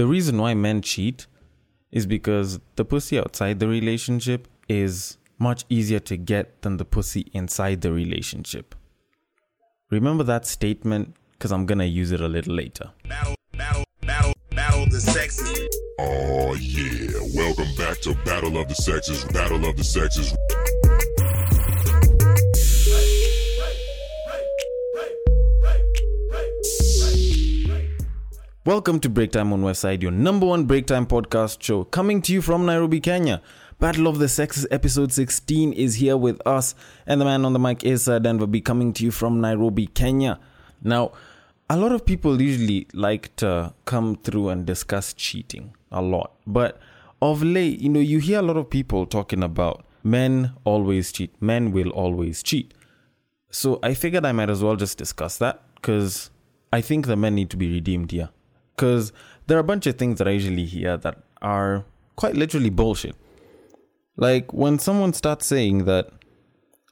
the reason why men cheat is because the pussy outside the relationship is much easier to get than the pussy inside the relationship. Remember that statement because I'm gonna use it a little later. Battle, battle, battle, battle the sexes. Oh yeah, welcome back to Battle of the Sexes, Battle of the Sexes. Welcome to Break Time on Westside, your number one break time podcast show, coming to you from Nairobi, Kenya. Battle of the Sexes episode 16 is here with us, and the man on the mic is uh, Denver B, coming to you from Nairobi, Kenya. Now, a lot of people usually like to come through and discuss cheating a lot, but of late, you know, you hear a lot of people talking about men always cheat, men will always cheat. So I figured I might as well just discuss that because I think the men need to be redeemed here. Because there are a bunch of things that I usually hear that are quite literally bullshit. Like when someone starts saying that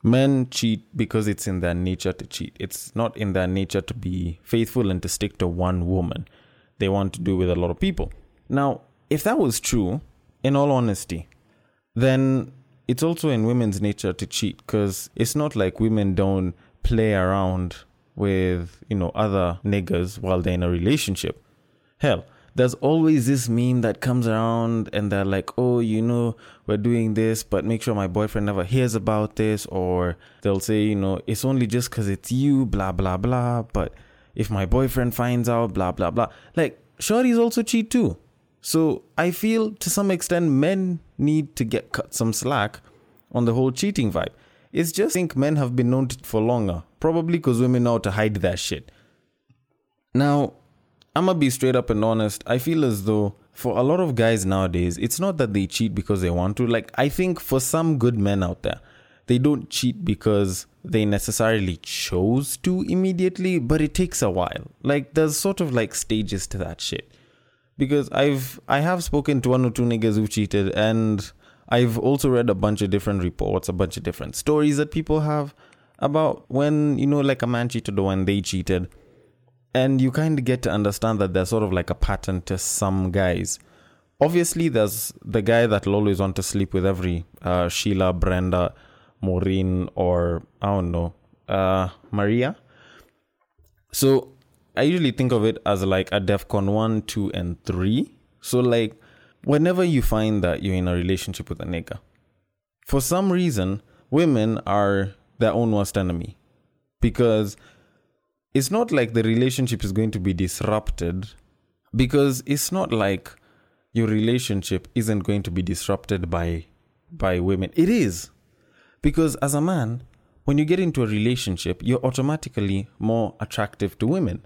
men cheat because it's in their nature to cheat, it's not in their nature to be faithful and to stick to one woman. They want to do with a lot of people. Now, if that was true, in all honesty, then it's also in women's nature to cheat because it's not like women don't play around with, you know, other niggas while they're in a relationship. Hell, there's always this meme that comes around and they're like, oh, you know, we're doing this, but make sure my boyfriend never hears about this. Or they'll say, you know, it's only just because it's you, blah, blah, blah. But if my boyfriend finds out, blah, blah, blah. Like, shorties also cheat too. So I feel to some extent men need to get cut some slack on the whole cheating vibe. It's just I think men have been known for longer, probably because women know how to hide that shit. Now, I'm gonna be straight up and honest. I feel as though for a lot of guys nowadays, it's not that they cheat because they want to. Like, I think for some good men out there, they don't cheat because they necessarily chose to immediately, but it takes a while. Like, there's sort of like stages to that shit. Because I've I have spoken to one or two niggas who cheated, and I've also read a bunch of different reports, a bunch of different stories that people have about when you know, like a man cheated or when they cheated and you kind of get to understand that there's sort of like a pattern to some guys. Obviously, there's the guy that'll always want to sleep with every uh, Sheila, Brenda, Maureen, or I don't know, uh, Maria. So I usually think of it as like a DEFCON 1, 2, and 3. So, like, whenever you find that you're in a relationship with a nigga, for some reason, women are their own worst enemy because it's not like the relationship is going to be disrupted because it's not like your relationship isn't going to be disrupted by by women. It is. Because as a man when you get into a relationship you're automatically more attractive to women.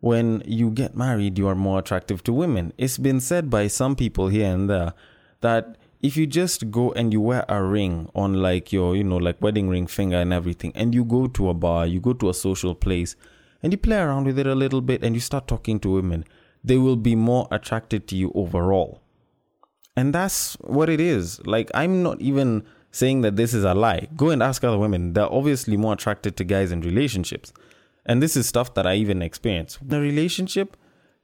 When you get married you are more attractive to women. It's been said by some people here and there that if you just go and you wear a ring on like your you know like wedding ring finger and everything and you go to a bar you go to a social place and you play around with it a little bit and you start talking to women, they will be more attracted to you overall. And that's what it is. Like, I'm not even saying that this is a lie. Go and ask other women. They're obviously more attracted to guys in relationships. And this is stuff that I even experience. The relationship,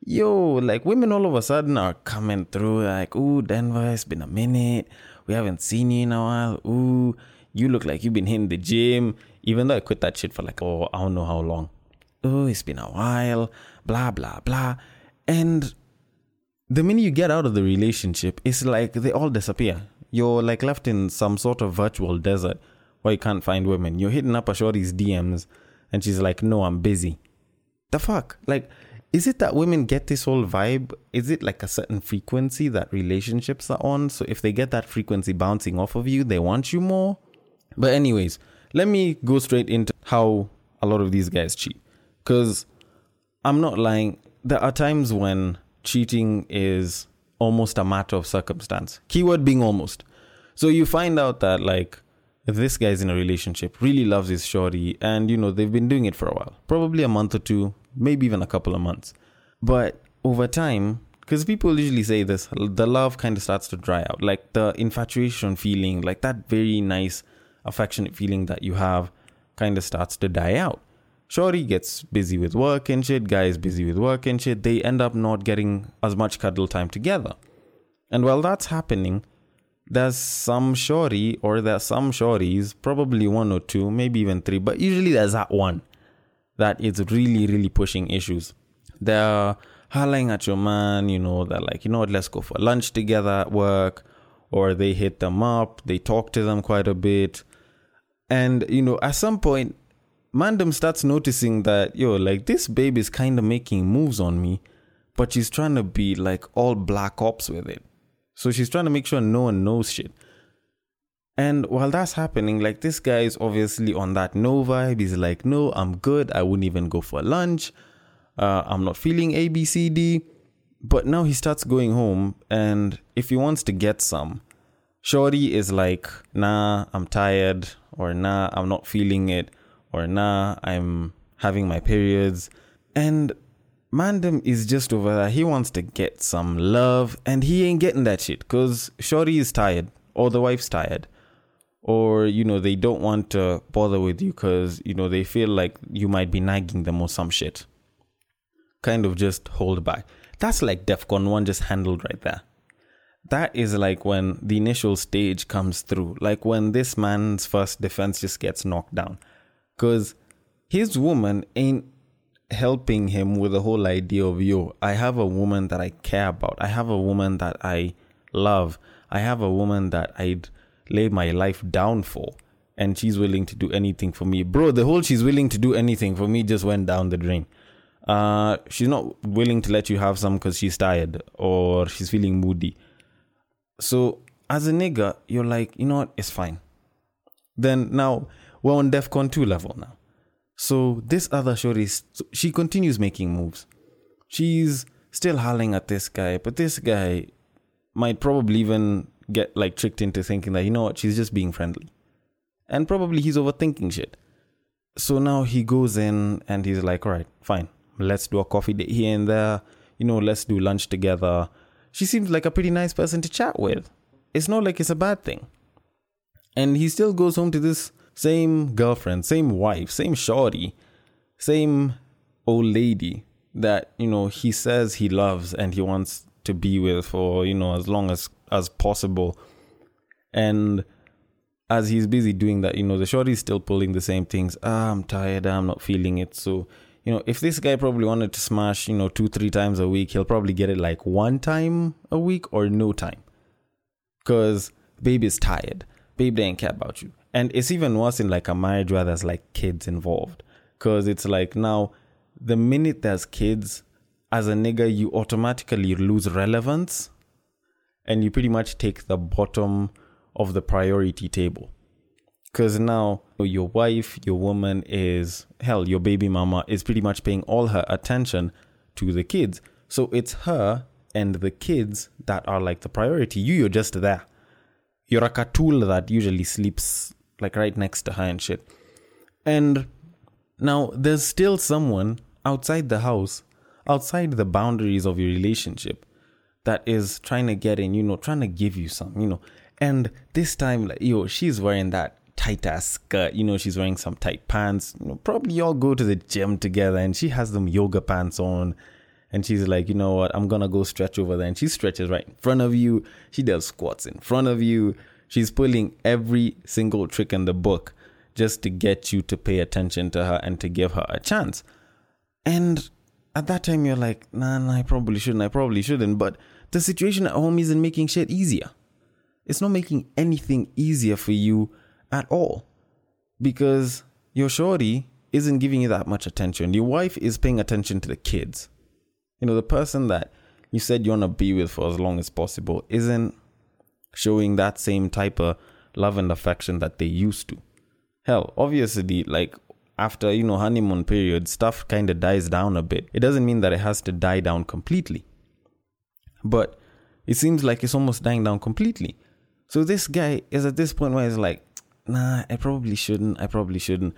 yo, like women all of a sudden are coming through like, ooh, Denver, it's been a minute. We haven't seen you in a while. Ooh, you look like you've been hitting the gym. Even though I quit that shit for like, oh, I don't know how long oh, it's been a while, blah, blah, blah. And the minute you get out of the relationship, it's like they all disappear. You're like left in some sort of virtual desert where you can't find women. You're hitting up a shorty's DMs and she's like, no, I'm busy. The fuck? Like, is it that women get this whole vibe? Is it like a certain frequency that relationships are on? So if they get that frequency bouncing off of you, they want you more? But, anyways, let me go straight into how a lot of these guys cheat. Because I'm not lying, there are times when cheating is almost a matter of circumstance. Keyword being almost. So you find out that, like, this guy's in a relationship, really loves his shorty, and you know, they've been doing it for a while probably a month or two, maybe even a couple of months. But over time, because people usually say this, the love kind of starts to dry out. Like the infatuation feeling, like that very nice, affectionate feeling that you have, kind of starts to die out Shorty gets busy with work and shit, guy is busy with work and shit. They end up not getting as much cuddle time together. And while that's happening, there's some shorty or there's some shorties, probably one or two, maybe even three, but usually there's that one that is really, really pushing issues. They're hollering at your man, you know, they're like, you know what, let's go for lunch together at work, or they hit them up, they talk to them quite a bit. And, you know, at some point, Mandem starts noticing that, yo, like this babe is kind of making moves on me, but she's trying to be like all black ops with it. So she's trying to make sure no one knows shit. And while that's happening, like this guy is obviously on that no vibe. He's like, no, I'm good. I wouldn't even go for lunch. Uh, I'm not feeling ABCD. But now he starts going home, and if he wants to get some, Shorty is like, nah, I'm tired, or nah, I'm not feeling it, or nah, I'm having my periods. And Mandem is just over there. He wants to get some love, and he ain't getting that shit because Shorty is tired, or the wife's tired, or you know they don't want to bother with you because you know they feel like you might be nagging them or some shit. Kind of just hold back. That's like DEFCON 1 just handled right there. That is like when the initial stage comes through, like when this man's first defense just gets knocked down. Because his woman ain't helping him with the whole idea of, yo, I have a woman that I care about. I have a woman that I love. I have a woman that I'd lay my life down for. And she's willing to do anything for me. Bro, the whole she's willing to do anything for me just went down the drain uh, she's not willing to let you have some because she's tired or she's feeling moody. So as a nigga, you're like, you know what, it's fine. Then now we're on DEFCON 2 level now. So this other shorty, she continues making moves. She's still howling at this guy, but this guy might probably even get like tricked into thinking that, you know what, she's just being friendly. And probably he's overthinking shit. So now he goes in and he's like, all right, fine let's do a coffee date here and there. You know, let's do lunch together. She seems like a pretty nice person to chat with. It's not like it's a bad thing. And he still goes home to this same girlfriend, same wife, same shorty, same old lady that, you know, he says he loves and he wants to be with for, you know, as long as as possible. And as he's busy doing that, you know, the shorty's still pulling the same things. Ah, I'm tired, I'm not feeling it. So you know, if this guy probably wanted to smash, you know, two, three times a week, he'll probably get it like one time a week or no time. Because baby's tired. Babe doesn't care about you. And it's even worse in like a marriage where there's like kids involved. Because it's like now, the minute there's kids, as a nigga, you automatically lose relevance and you pretty much take the bottom of the priority table. Because now your wife, your woman is, hell, your baby mama is pretty much paying all her attention to the kids. So it's her and the kids that are like the priority. You, you're just there. You're a katul that usually sleeps like right next to her and shit. And now there's still someone outside the house, outside the boundaries of your relationship, that is trying to get in, you know, trying to give you some, you know. And this time, like, yo, she's wearing that tight ass skirt. You know, she's wearing some tight pants. You know, probably y'all go to the gym together and she has them yoga pants on. And she's like, you know what? I'm to go stretch over there. And she stretches right in front of you. She does squats in front of you. She's pulling every single trick in the book just to get you to pay attention to her and to give her a chance. And at that time, you're like, nah, nah, I probably shouldn't. I probably shouldn't. But the situation at home isn't making shit easier. It's not making anything easier for you at all because your shorty isn't giving you that much attention. Your wife is paying attention to the kids. You know, the person that you said you want to be with for as long as possible isn't showing that same type of love and affection that they used to. Hell, obviously, like after, you know, honeymoon period, stuff kind of dies down a bit. It doesn't mean that it has to die down completely. But it seems like it's almost dying down completely. So this guy is at this point where he's like, nah, I probably shouldn't. I probably shouldn't.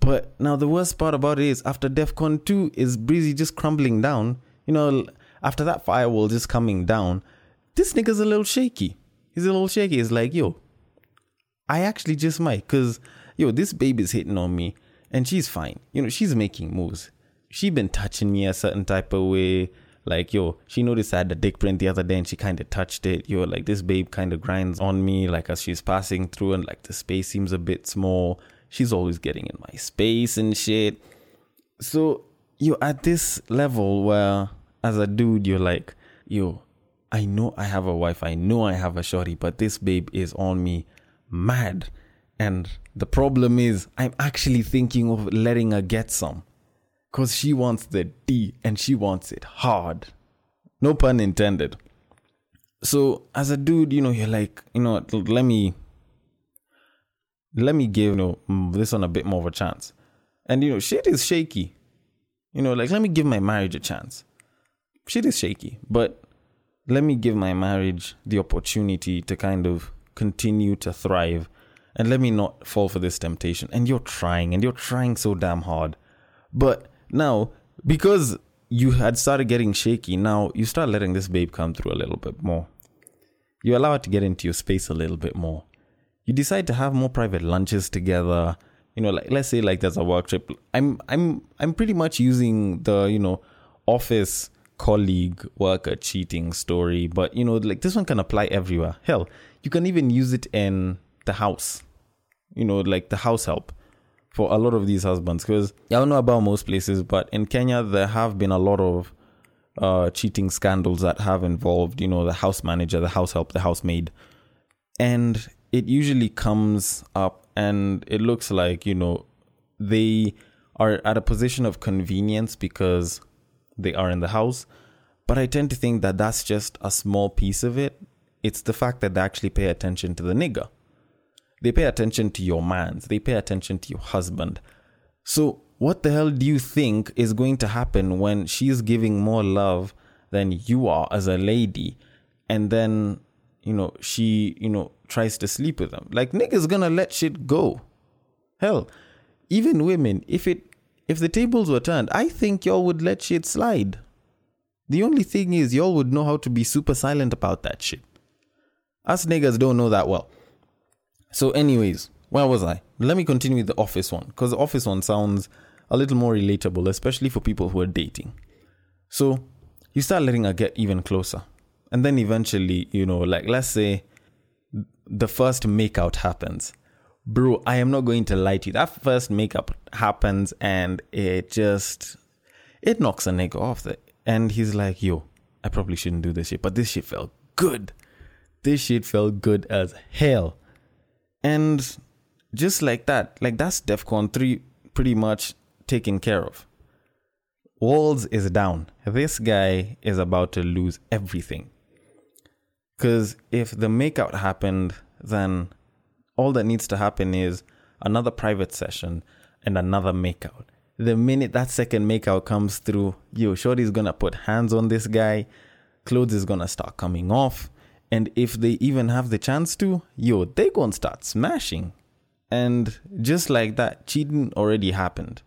But now the worst part about it is after DEFCON 2 is Breezy just crumbling down. You know, after that firewall just coming down, this nigga's a little shaky. He's a little shaky. He's like, yo, I actually just might. Because, yo, this baby's hitting on me. and she's fine. You know, she's making moves. She been touching me a certain type of way. Like, yo, she noticed I had the dick print the other day and she kind of touched it. Yo, like this babe kind of grinds on me, like as she's passing through, and like the space seems a bit small. She's always getting in my space and shit. So, you're at this level where, as a dude, you're like, yo, I know I have a wife, I know I have a shorty, but this babe is on me mad. And the problem is, I'm actually thinking of letting her get some. Because she wants the D and she wants it hard. No pun intended. So, as a dude, you know, you're like, you know, let me. Let me give you know mm, this one a bit more of a chance, and you know shit is shaky, you know like let me give my marriage a chance. Shit is shaky, but let me give my marriage the opportunity to kind of continue to thrive and let me not fall for this temptation. And you're trying, and you're trying so damn hard. But now, because you had started getting shaky, now you start letting this babe come through a little bit more. You allow it to get into your space a little bit more. You decide to have more private lunches together. You know, like let's say like there's a work trip. I'm I'm I'm pretty much using the, you know, office colleague worker cheating story, but you know, like this one can apply everywhere. Hell, you can even use it in the house you know, like the house help for a lot of these husbands. Because I don't know about most places, but in Kenya, there have been a lot of uh, cheating scandals that have involved, you know, the house manager, the house help, the housemaid. And it usually comes up and it looks like, you know, they are at a position of convenience because they are in the house. But I tend to think that that's just a small piece of it. It's the fact that they actually pay attention to the nigger. They pay attention to your man's, they pay attention to your husband. So, what the hell do you think is going to happen when she's giving more love than you are as a lady? And then, you know, she, you know, tries to sleep with them. Like, niggas gonna let shit go. Hell, even women, if it, if the tables were turned, I think y'all would let shit slide. The only thing is, y'all would know how to be super silent about that shit. Us niggas don't know that well. So, anyways, where was I? Let me continue with the office one because the office one sounds a little more relatable, especially for people who are dating. So, you start letting her get even closer. And then eventually, you know, like let's say the first makeout happens. Bro, I am not going to lie to you. That first makeup happens and it just it knocks a nigga off the and he's like, yo, I probably shouldn't do this shit, but this shit felt good. This shit felt good as hell. And just like that, like that's DEFCON 3 pretty much taken care of. Walls is down. This guy is about to lose everything. Because if the makeout happened, then all that needs to happen is another private session and another makeout. The minute that second makeout comes through, yo, Shorty's gonna put hands on this guy, clothes is gonna start coming off, and if they even have the chance to, yo, they gonna start smashing. And just like that, cheating already happened.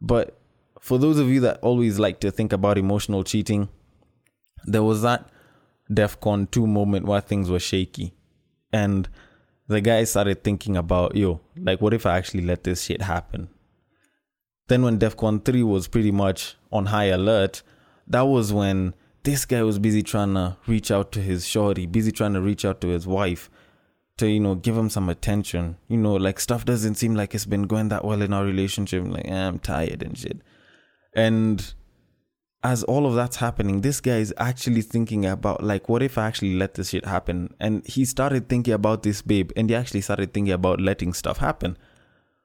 But for those of you that always like to think about emotional cheating, there was that DEFCON 2 moment where things were shaky. And the guy started thinking about, yo, like, what if I actually let this shit happen? Then, when DEFCON 3 was pretty much on high alert, that was when this guy was busy trying to reach out to his shorty, busy trying to reach out to his wife to, you know, give him some attention. You know, like stuff doesn't seem like it's been going that well in our relationship. Like, eh, I'm tired and shit. And as all of that's happening, this guy is actually thinking about, like, what if I actually let this shit happen? And he started thinking about this babe and he actually started thinking about letting stuff happen.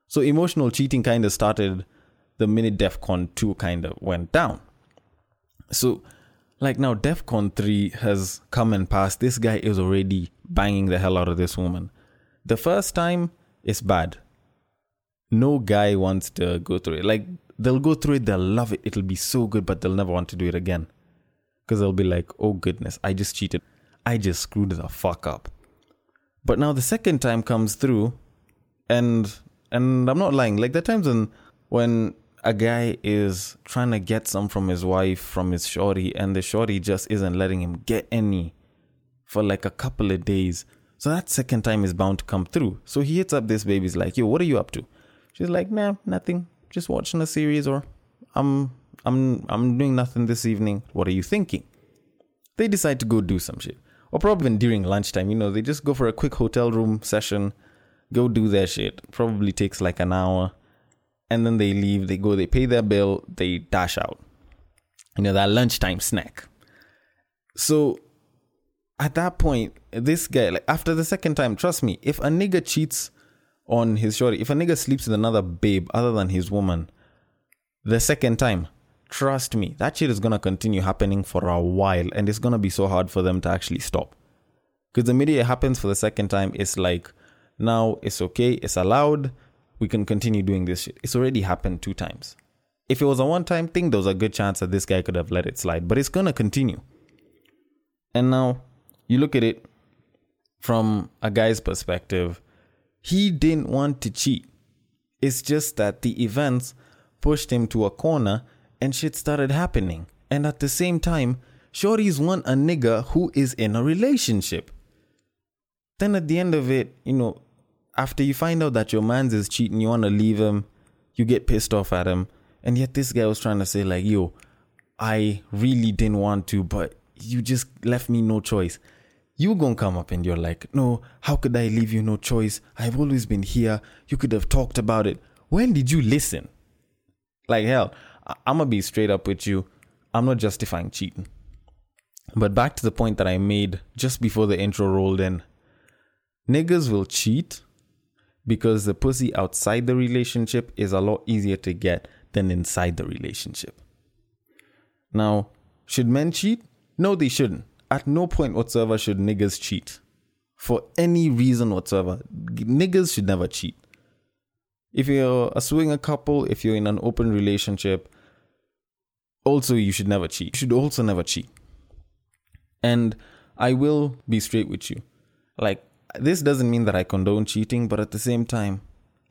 So emotional cheating kind of started the minute DEFCON 2 kind of went down. So like now, DEFCON 3 has come and passed. This guy is already banging the hell out of this woman. The first time is bad. No guy wants to go through it. Like, they'll go through it, they'll love it, it'll be so good, but they'll never want to do it again. Because they'll be like, oh goodness, I just cheated. I just screwed the fuck up. But now the second time comes through, and and I'm not lying. Like the times when when a guy is trying to get some from his wife, from his shorty, and the shorty just isn't letting him get any for like a couple of days. So that second time is bound to come through. So he hits up this baby's like, yo, what are you up to? She's like, nah, nothing. Just watching a series or I'm I'm I'm doing nothing this evening. What are you thinking? They decide to go do some shit. Or probably during lunchtime, you know, they just go for a quick hotel room session, go do their shit. Probably takes like an hour. And then they leave, they go, they pay their bill, they dash out. You know, that lunchtime snack. So at that point, this guy, like after the second time, trust me, if a nigga cheats on his shorty, if a nigga sleeps with another babe other than his woman, the second time, trust me, that shit is gonna continue happening for a while and it's gonna be so hard for them to actually stop. Because the it happens for the second time, it's like, now it's okay, it's allowed, we can continue doing this shit. It's already happened two times. If it was a one time thing, there was a good chance that this guy could have let it slide, but it's gonna continue. And now you look at it from a guy's perspective, he didn't want to cheat. It's just that the events pushed him to a corner and shit started happening. And at the same time, Shorty's want a nigga who is in a relationship. Then at the end of it, you know, after you find out that your man's is cheating, you want to leave him, you get pissed off at him. And yet this guy was trying to say, like, yo, I really didn't want to, but you just left me no choice. You gonna come up and you're like, no, how could I leave you no choice? I've always been here. You could have talked about it. When did you listen? Like hell, I- I'm gonna be straight up with you. I'm not justifying cheating. But back to the point that I made just before the intro rolled in. Niggas will cheat because the pussy outside the relationship is a lot easier to get than inside the relationship. Now, should men cheat? No, they shouldn't. At no point whatsoever should niggas cheat. For any reason whatsoever. Niggas should never cheat. If you're a swinger couple, if you're in an open relationship, also you should never cheat. You should also never cheat. And I will be straight with you. Like, this doesn't mean that I condone cheating, but at the same time,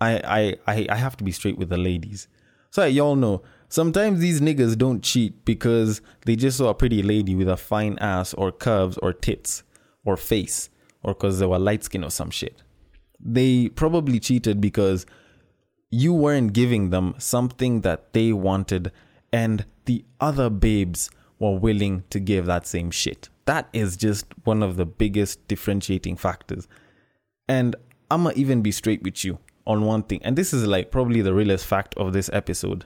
I, I, I, I have to be straight with the ladies. So y'all know, sometimes these niggas don't cheat because they just saw a pretty lady with a fine ass or curves or tits or face or because they were light skin or some shit. They probably cheated because you weren't giving them something that they wanted and the other babes were willing to give that same shit. That is just one of the biggest differentiating factors. And I'ma even be straight with you on one thing, and this is like probably the realest fact of this episode.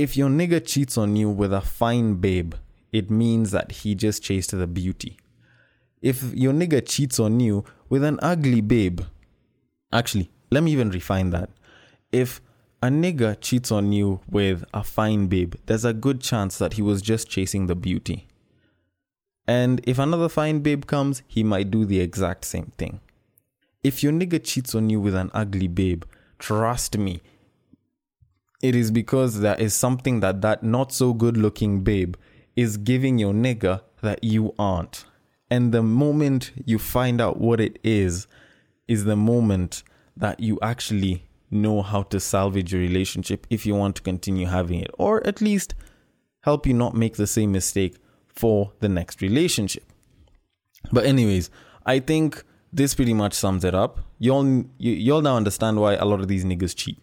If your nigga cheats on you with a fine babe, it means that he just chased the beauty. If your nigga cheats on you with an ugly babe, actually, let me even refine that. If a nigga cheats on you with a fine babe, there's a good chance that he was just chasing the beauty. And if another fine babe comes, he might do the exact same thing. If your nigga cheats on you with an ugly babe, trust me, it is because there is something that that not so good looking babe is giving your nigga that you aren't. And the moment you find out what it is, is the moment that you actually know how to salvage your relationship if you want to continue having it, or at least help you not make the same mistake for the next relationship. But anyways, I think this pretty much sums it up. Y'all, y'all now understand why a lot of these niggas cheat.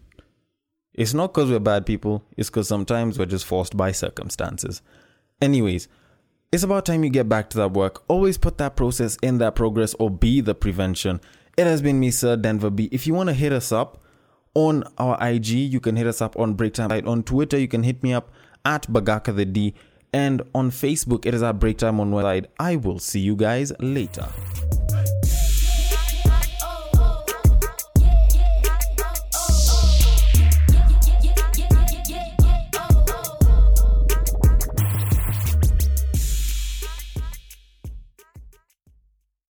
It's not because we're bad people. It's because sometimes we're just forced by circumstances. Anyways, it's about time you get back to that work. Always put that process in that progress or be the prevention. It has been me, Sir Denver B. If you want to hit us up on our IG, you can hit us up on Breaktime. Right? On Twitter, you can hit me up at Bagaka the D. And on Facebook, it is at Breaktime on website. I will see you guys later.